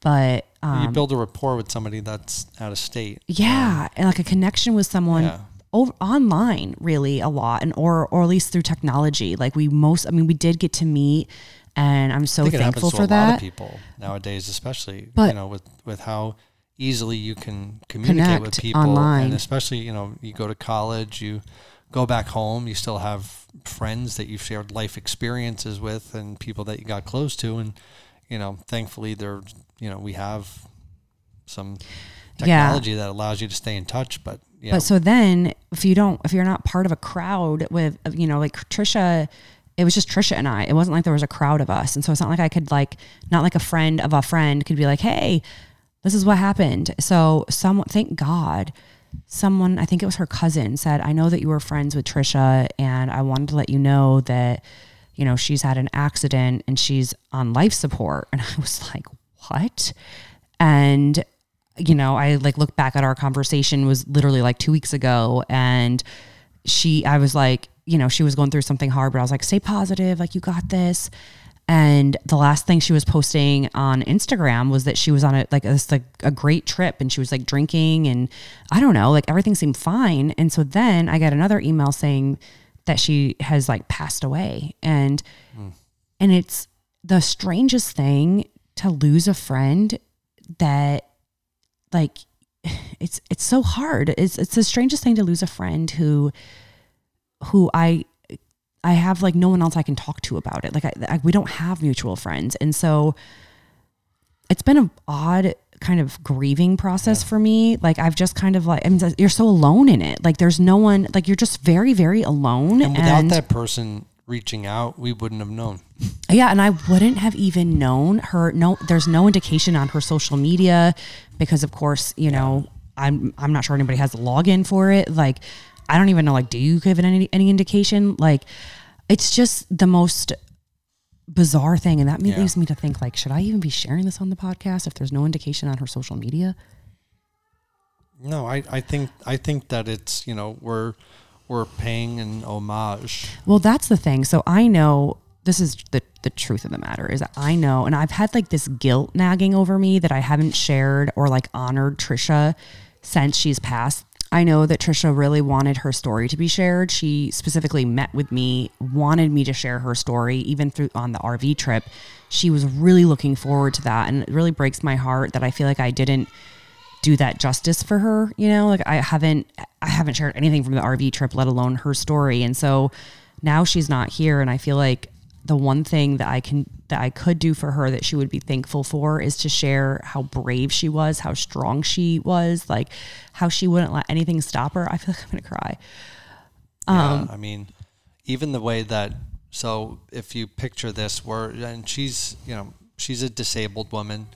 But, um, you build a rapport with somebody that's out of state. yeah, and like a connection with someone Yeah. over online really a lot and or or at least through technology. Like we most I mean we did get to meet and I'm so thankful for a lot of that. people nowadays, especially But- you know with with how easily you can communicate with people, online. and especially you know you go to college, you go back home, you still have friends that you've shared life experiences with, and people that you got close to, and you know thankfully there you know we have some Yeah. technology that allows you to stay in touch, but yeah, But so then if you don't if you're not part of a crowd with you know like Trisha it was just Trisha and I. It wasn't like there was a crowd of us. And so it's not like I could like not like a friend of a friend could be like, "Hey, this is what happened." So someone thank God someone I think it was her cousin said, "I know that you were friends with Trisha and I wanted to let you know that you know, she's had an accident and she's on life support." And I was like, "What?" And you know, I like look back at our conversation was literally like 2 weeks ago and she I was like, you know, she was going through something hard, but I was like, stay positive, like you got this. And the last thing she was posting on Instagram was that she was on a like this like a great trip and she was like drinking and I don't know, like everything seemed fine. And so then I got another email saying that she has like passed away. And and it's the strangest thing to lose a friend that like it's it's so hard. It's it's the strangest thing to lose a friend who who I I have like no one else I can talk to about it. Like I, I we don't have mutual friends. And so it's been an odd kind of grieving process for me. Like I've just kind of like I mean you're so alone in it. Like there's no one like you're just very very alone and without that person reaching out, we wouldn't have known. Yeah, and I wouldn't have even known her. No, there's no indication on her social media because, of course, you know, I'm I'm not sure anybody has a login for it. Like, I don't even know. Like, do you give it any any indication? Like, it's just the most bizarre thing, and that Yeah. leaves me to think like, should I even be sharing this on the podcast if there's no indication on her social media? No, I, I think I think that it's you know we're we're paying an homage. Well, that's the thing. So I know this is the the truth of the matter is that I know, and I've had like this guilt nagging over me that I haven't shared or like honored Trisha since she's passed. I know that Trisha really wanted her story to be shared. She specifically met with me, wanted me to share her story, even through on the RV trip. She was really looking forward to that, and it really breaks my heart that I feel like I didn't do that justice for her you know like i haven't i haven't shared anything from the rv trip let alone her story and so now she's not here and i feel like the one thing that i can that i could do for her that she would be thankful for is to share how brave she was how strong she was like how she wouldn't let anything stop her i feel like i'm gonna cry Um, yeah, I mean, even the way that so if you picture this, where and she's you know she's a disabled woman.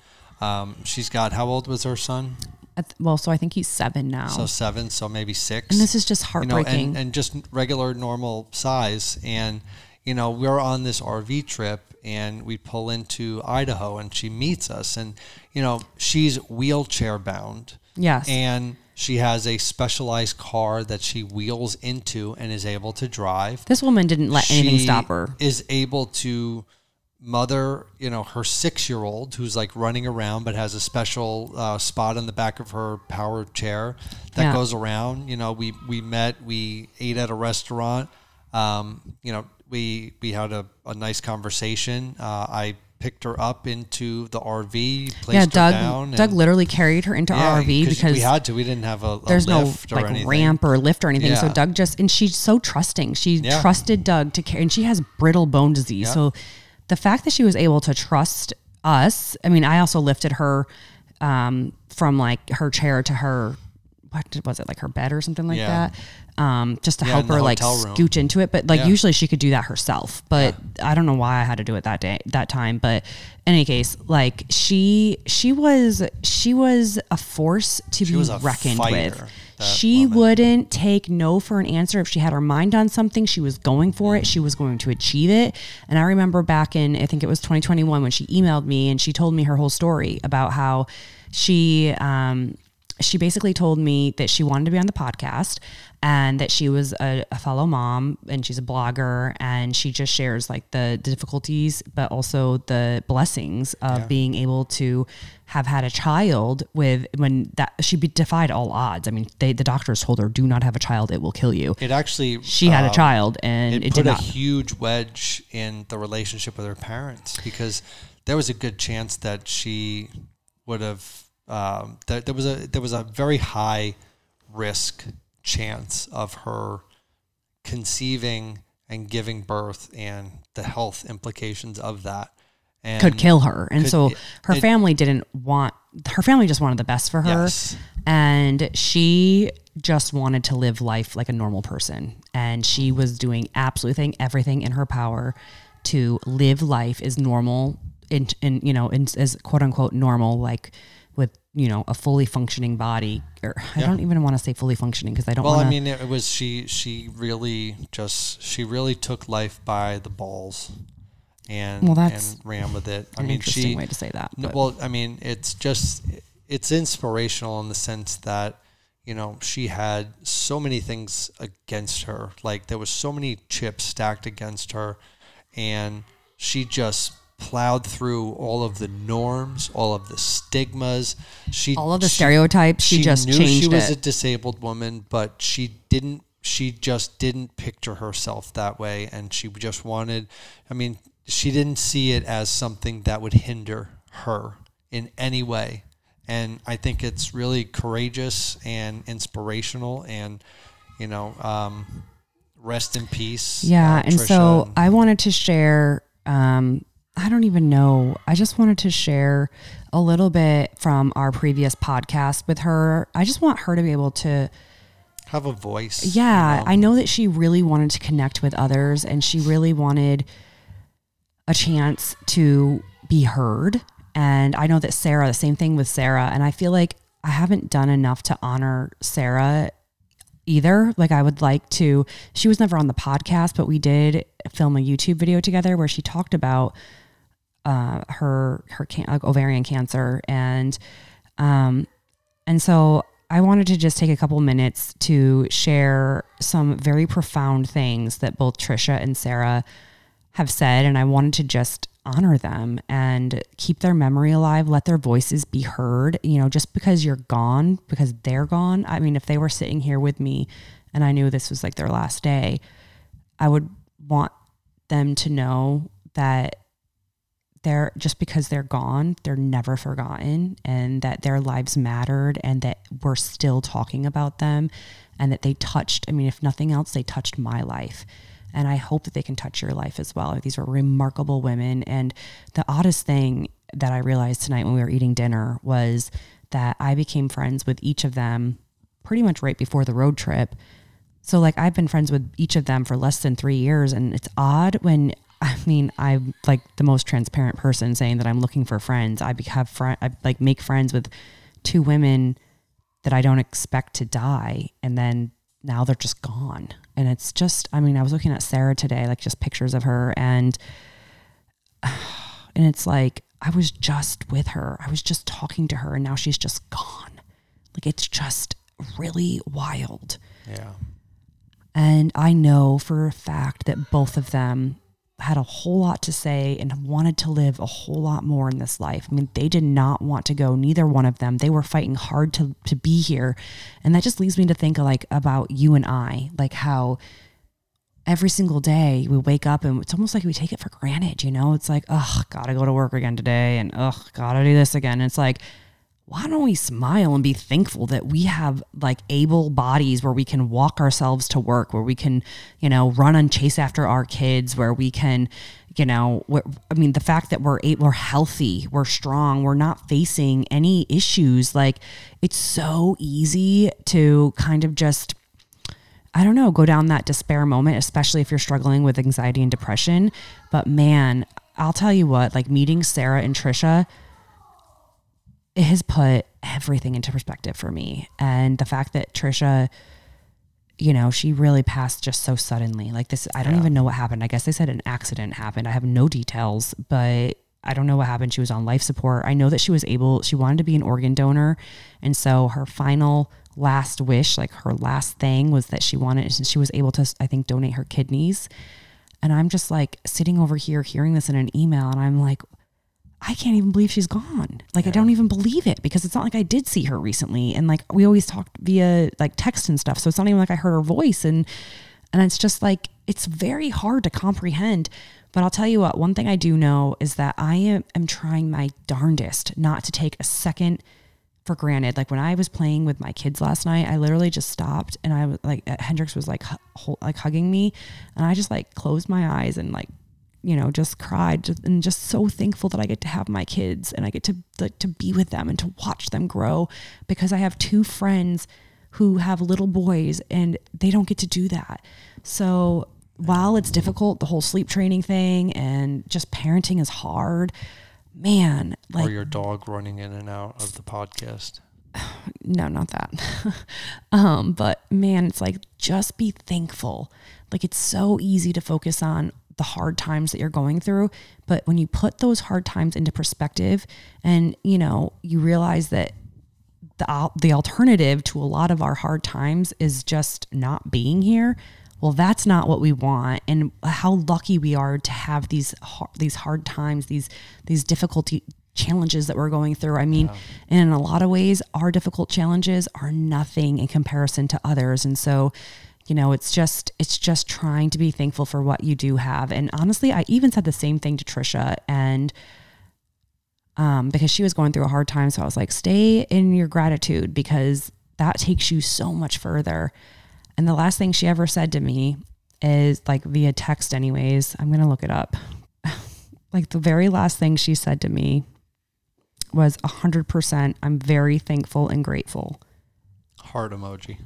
Um, she's got how old was her son? At- well so i think he's seven now So seven, so maybe six. and this is just you know, heartbreaking and, and just regular normal size. And, you know, we're on this RV trip and we pull into Idaho and she meets us. And, you know, she's wheelchair bound. yes And she has a specialized car that she wheels into and is able to drive. this woman didn't let anything stop her Is able to mother, you know, her six year old who's like running around but has a special uh, spot on the back of her power chair that Yeah. goes around. You know, we we met, we ate at a restaurant. Um, you know, we we had a, a nice conversation. Uh, I picked her up into the RV, placed yeah her doug down. doug literally carried her into yeah, our rv because we had to. We didn't have a, a there's no like anything. ramp or lift or anything. So Doug just and she's so trusting. She Yeah. trusted Doug to carry, and she has brittle bone disease. Yeah. So the fact that she was able to trust us, I mean, I also lifted her um, from like her chair to her what was it like her bed or something like Yeah. that, um, just to Yeah, help her like room. scooch into it. But like Yeah. usually she could do that herself. But I don't know why I had to do it that day that time. But in any case, like she she was she was a force to be was a reckoned fighter, with. She woman. wouldn't take no for an answer. If she had her mind on something, she was going for it. She was going to achieve it. And I remember back in, I think it was 2021, when she emailed me and she told me her whole story about how she, um, she basically told me that she wanted to be on the podcast and that she was a, a fellow mom and she's a blogger and she just shares like the difficulties but also the blessings of being able to have had a child with when that she be defied all odds. I mean, they the doctors told her, "Do not have a child; it will kill you." It actually She had a um, child, and it, it, put did a not. huge wedge in the relationship with her parents because there was a good chance that she would have um, that there was a there was a very high risk chance of her conceiving and giving birth and the health implications of that and could kill her, and could- so her it- family didn't want. Her family just wanted the best for her, Yes. and she just wanted to live life like a normal person, and she was doing absolutely everything in her power to live life as normal, in, in you know, in, as quote unquote normal, like you know a fully functioning body. Or I don't even want to say fully functioning because I don't. Well, wanna, I mean, it was she. She really just she really took life by the balls, and Well, that's and ran with it. I mean, she. way to say that. but- well, I mean, it's just it's inspirational in the sense that you know she had so many things against her. Like there was so many chips stacked against her, and she just plowed through all of the norms, all of the stigmas. She all of the she- stereotypes, she, just knew changed she was it. a disabled woman, but she didn't. She just didn't picture herself that way, and she just wanted. I mean, she didn't see it as something that would hinder her in any way, and I think it's really courageous and inspirational. And you know, um, rest in peace. Yeah, uh, and so I wanted to share. Um, I don't even know. I just wanted to share a little bit from our previous podcast with her. I just want her to be able to. have a voice. you Yeah, know? I know that she really wanted to connect with others, and she really wanted a chance to be heard. And I know that Sarah, the same thing with Sarah. And I feel like I haven't done enough to honor Sarah either. Like I would like to. She was never on the podcast, but we did film a YouTube video together where she talked about uh, her her can- ovarian cancer and um and so I wanted to just take a couple minutes to share some very profound things that both Trisha and Sarah have said and I wanted to just honor them and keep their memory alive, let their voices be heard. You know, just because you're gone, because they're gone. I mean, if they were sitting here with me and I knew this was like their last day, I would want them to know that they're just because they're gone, they're never forgotten and that their lives mattered and that we're still talking about them and that they touched, I mean, if nothing else, they touched my life. And I hope that they can touch your life as well. These were remarkable women. And the oddest thing that I realized tonight when we were eating dinner was that I became friends with each of them pretty much right before the road trip. So like I've been friends with each of them for less than three years, and it's odd when I mean I'm like the most transparent person saying that I'm looking for friends. I have friend I like make friends with two women that I don't expect to die, and then now they're just gone. And it's just I mean I was looking at Sarah today, like just pictures of her, and and it's like I was just with her. I was just talking to her, and now she's just gone. Like it's just really wild. yeah. And I know for a fact that both of them had a whole lot to say and wanted to live a whole lot more in this life. I mean, they did not want to go, neither one of them. They were fighting hard to to be here. And that just leads me to think like about you and I, like how every single day we wake up and it's almost like we take it for granted, you know? It's like, oh, gotta go to work again today and oh, gotta do this again. And it's like, why don't we smile and be thankful that we have like able bodies where we can walk ourselves to work, where we can, you know, run and chase after our kids, where we can you know, I mean, the fact that we're able, we're healthy, we're strong, we're not facing any issues. Like, it's so easy to kind of just, I don't know, go down that despair moment, especially if you're struggling with anxiety and depression. But man, I'll tell you what, like meeting Sarah and Trisha, it has put everything into perspective for me. And the fact that Trisha you know, she really passed just so suddenly. Like this, I don't yeah. even know what happened. I guess they said an accident happened. I have no details, but I don't know what happened. She was on life support. I know that she was able, she wanted to be an organ donor. And so her final last wish, like her last thing was that she wanted, she was able to, I think, donate her kidneys. And I'm just like sitting over here hearing this in an email and I'm like, I can't even believe she's gone. Like yeah. I don't even believe it because it's not like I did see her recently and like we always talked via like text and stuff. So it's not even like I heard her voice and and it's just like it's very hard to comprehend. But I'll tell you what, one thing I do know is that I am, am trying my darndest not to take a second for granted. Like when I was playing with my kids last night, I literally just stopped and I was like Hendrix was like hu- like hugging me and I just like closed my eyes and like you know, just cried and just so thankful that I get to have my kids and I get to like, to be with them and to watch them grow because I have two friends who have little boys and they don't get to do that. So while it's difficult, the whole sleep training thing and just parenting is hard, man. Like, or your dog running in and out of the podcast. No, not that. um, but man, it's like just be thankful. Like it's so easy to focus on the hard times that you're going through. But when you put those hard times into perspective and, you know, you realize that the, the alternative to a lot of our hard times is just not being here. Well, that's not what we want, and how lucky we are to have these these hard times, these these difficulty challenges that we're going through. I mean, yeah. in a lot of ways, our difficult challenges are nothing in comparison to others, and so you know it's just it's just trying to be thankful for what you do have. And honestly i even said the same thing to trisha and um, because she was going through a hard time. So i was like stay in your gratitude because that takes you so much further. And the last thing she ever said to me is like via text anyways i'm gonna look it up. Like the very last thing she said to me was 100% i'm very thankful and grateful. Heart emoji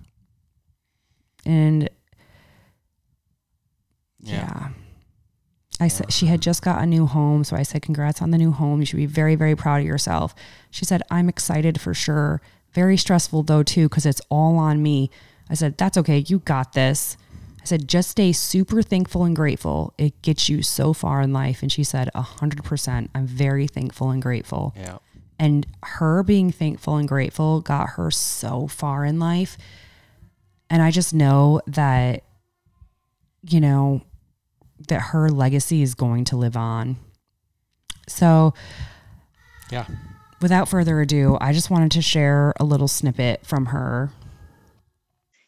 and yeah. yeah. I said she had just got a new home, so I said, "Congrats on the new home. You should be very, very proud of yourself." She said, "I'm excited for sure. Very stressful though too, because it's all on me." I said, "That's okay. You got this." I said, "Just stay super thankful and grateful. It gets you so far in life." And she said, "A hundred percent. I'm very thankful and grateful." Yeah. And her being thankful and grateful got her so far in life and I just know that, you know, that her legacy is going to live on. So, yeah. Without further ado, I just wanted to share a little snippet from her.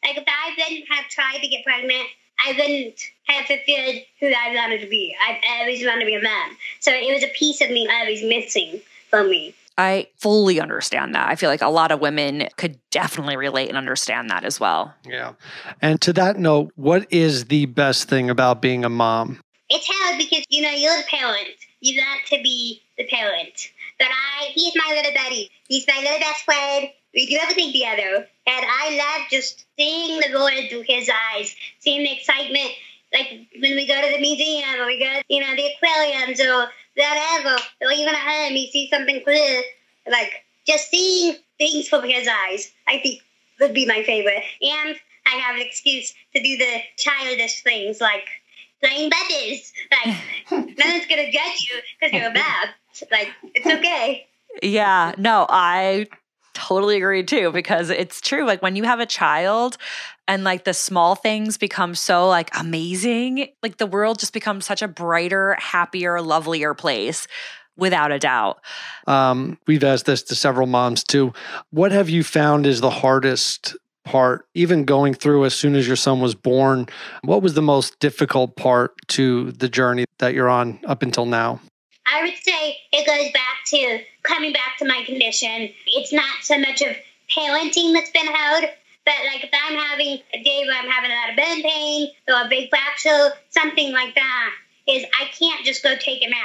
Like, if I didn't have tried to get pregnant, I wouldn't have fulfilled who I wanted to be. I always wanted to be a mom. So it was a piece of me always missing for me. I fully understand that. I feel like a lot of women could definitely relate and understand that as well. Yeah. And to that note, what is the best thing about being a mom? It's hard because, you know, you're the parent. You want to be the parent. But I, he's my little buddy. He's my little best friend. We do everything together. And I love just seeing the world through his eyes, seeing the excitement. Like when we go to the museum or we go, you know, the aquariums or whatever, or even at home, you see something clear, like just seeing things from his eyes, I think would be my favorite. And I have an excuse to do the childish things like playing buddies. Like, no one's gonna judge you because you're bad. Like, it's okay. Yeah, no, I totally agree too because it's true like when you have a child and like the small things become so like amazing like the world just becomes such a brighter happier lovelier place without a doubt. Um, we've asked this to several moms too. What have you found is the hardest part even going through as soon as your son was born? What was the most difficult part to the journey that you're on up until now? I would say it goes back to coming back to my condition. It's not so much of parenting that's been hard, but like if I'm having a day where I'm having a lot of bone pain or a big fracture, something like that, is I can't just go take a nap.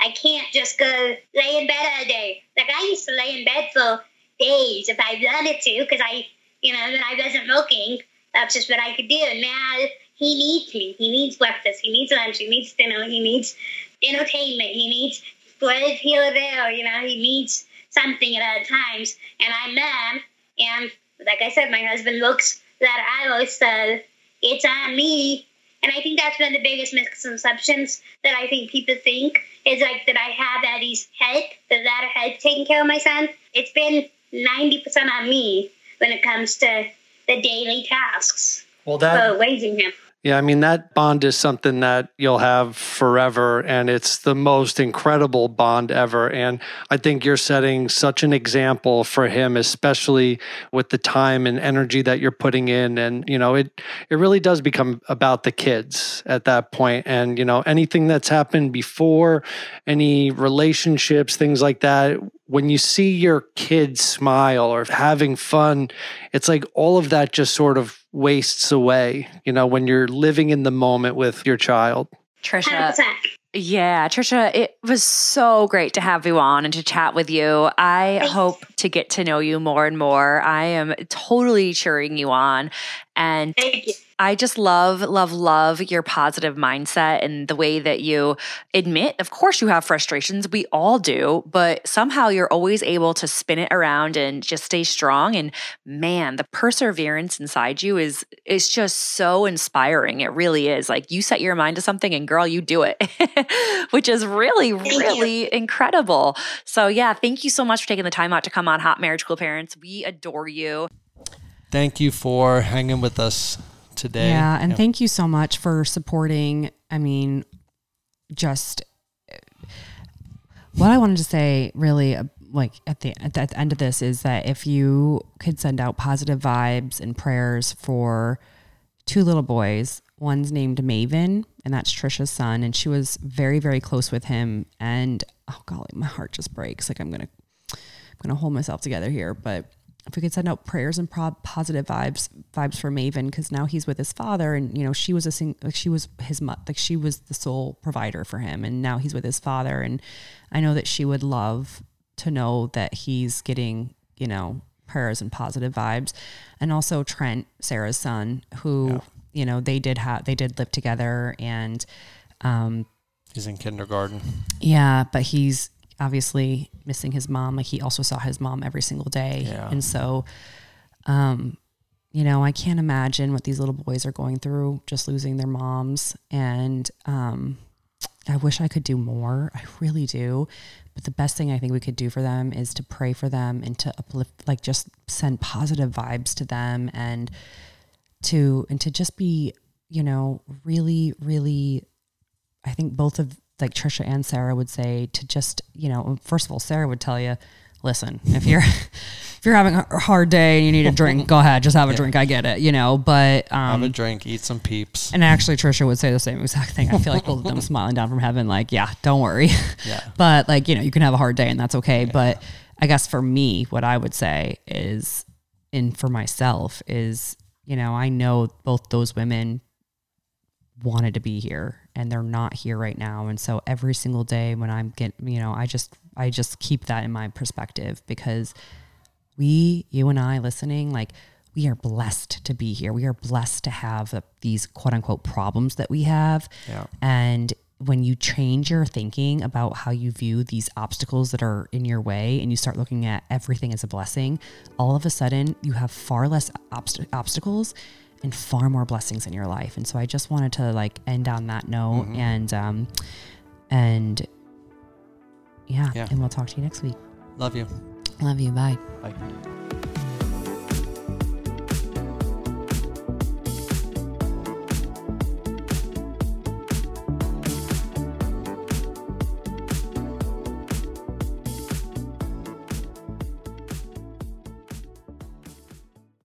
I can't just go lay in bed all day. Like I used to lay in bed for days if I wanted to, because I, you know, when I wasn't working, that's just what I could do. Now he needs me. He needs breakfast. He needs lunch. He needs dinner. He needs entertainment. He needs bread here or there. You know, he needs something at all times. And I'm mom. And like I said, my husband looks that I always so it's on me. And I think that's one of the biggest misconceptions that I think people think is like that I have Eddie's head, that that head taking care of my son. It's been 90% on me when it comes to the daily tasks Well, that for raising him. Yeah, I mean, that bond is something that you'll have forever, and it's the most incredible bond ever. And I think you're setting such an example for him, especially with the time and energy that you're putting in. And, you know, it, it really does become about the kids at that point. And, you know, anything that's happened before, any relationships, things like that, when you see your kids smile or having fun, it's like all of that just sort of wastes away, you know, when you're living in the moment with your child. Trisha. 100%. Yeah, Trisha, it was so great to have you on and to chat with you. I Thanks. hope to get to know you more and more. I am totally cheering you on. And Thank you. I just love, love, love your positive mindset and the way that you admit, of course, you have frustrations. We all do, but somehow you're always able to spin it around and just stay strong. And man, the perseverance inside you is is just so inspiring. It really is. Like you set your mind to something, and girl, you do it, which is really, Thank you. really incredible. So yeah, thank you so much for taking the time out to come on Hot Marriage Cool Parents. We adore you. Thank you for hanging with us today. Yeah, and thank you so much for supporting. I mean, just what I wanted to say, really, uh, like at the at the end of this, is that if you could send out positive vibes and prayers for two little boys. One's named Maven, and that's Trisha's son, and she was very, very close with him. And oh golly, my heart just breaks. Like I'm gonna, I'm gonna hold myself together here, but if we could send out prayers and positive vibes vibes for Maven because now he's with his father and you know she was a sing- like she was his mo- like she was the sole provider for him and now he's with his father and I know that she would love to know that he's getting you know prayers and positive vibes and also Trent Sarah's son who you know they did have they did live together and um He's in kindergarten. yeah, but he's obviously missing his mom. Like he also saw his mom every single day. Yeah. And so, um, you know, I can't imagine what these little boys are going through just losing their moms. And um, I wish I could do more. I really do. But the best thing I think we could do for them is to pray for them and to uplift, like just send positive vibes to them and to, and to just be, you know, really, really I think both of like Trisha and Sarah would say to just, you know, first of all, Sarah would tell you, listen, if you're if you're having a hard day and you need a drink, go ahead, just have a drink. I get it, you know. But Have a um, drink, eat some peeps. and actually, Trisha would say the same exact thing. I feel like both of them smiling down from heaven, like, yeah, don't worry. Yeah. But like, you know, you can have a hard day and that's okay. But I guess for me, what I would say is, and for myself is, you know, I know both those women wanted to be here and they're not here right now. And so every single day when I'm getting, you know, I just, I just keep that in my perspective because we, you and I listening, like we are blessed to be here. We are blessed to have the, these quote unquote problems that we have. Yeah. And when you change your thinking about how you view these obstacles that are in your way and you start looking at everything as a blessing, all of a sudden you have far less obst- obstacles and far more blessings in your life. And so I just wanted to like end on that note and um and yeah, Yeah. and we'll talk to you next week. Love you. Love you. Bye. Bye.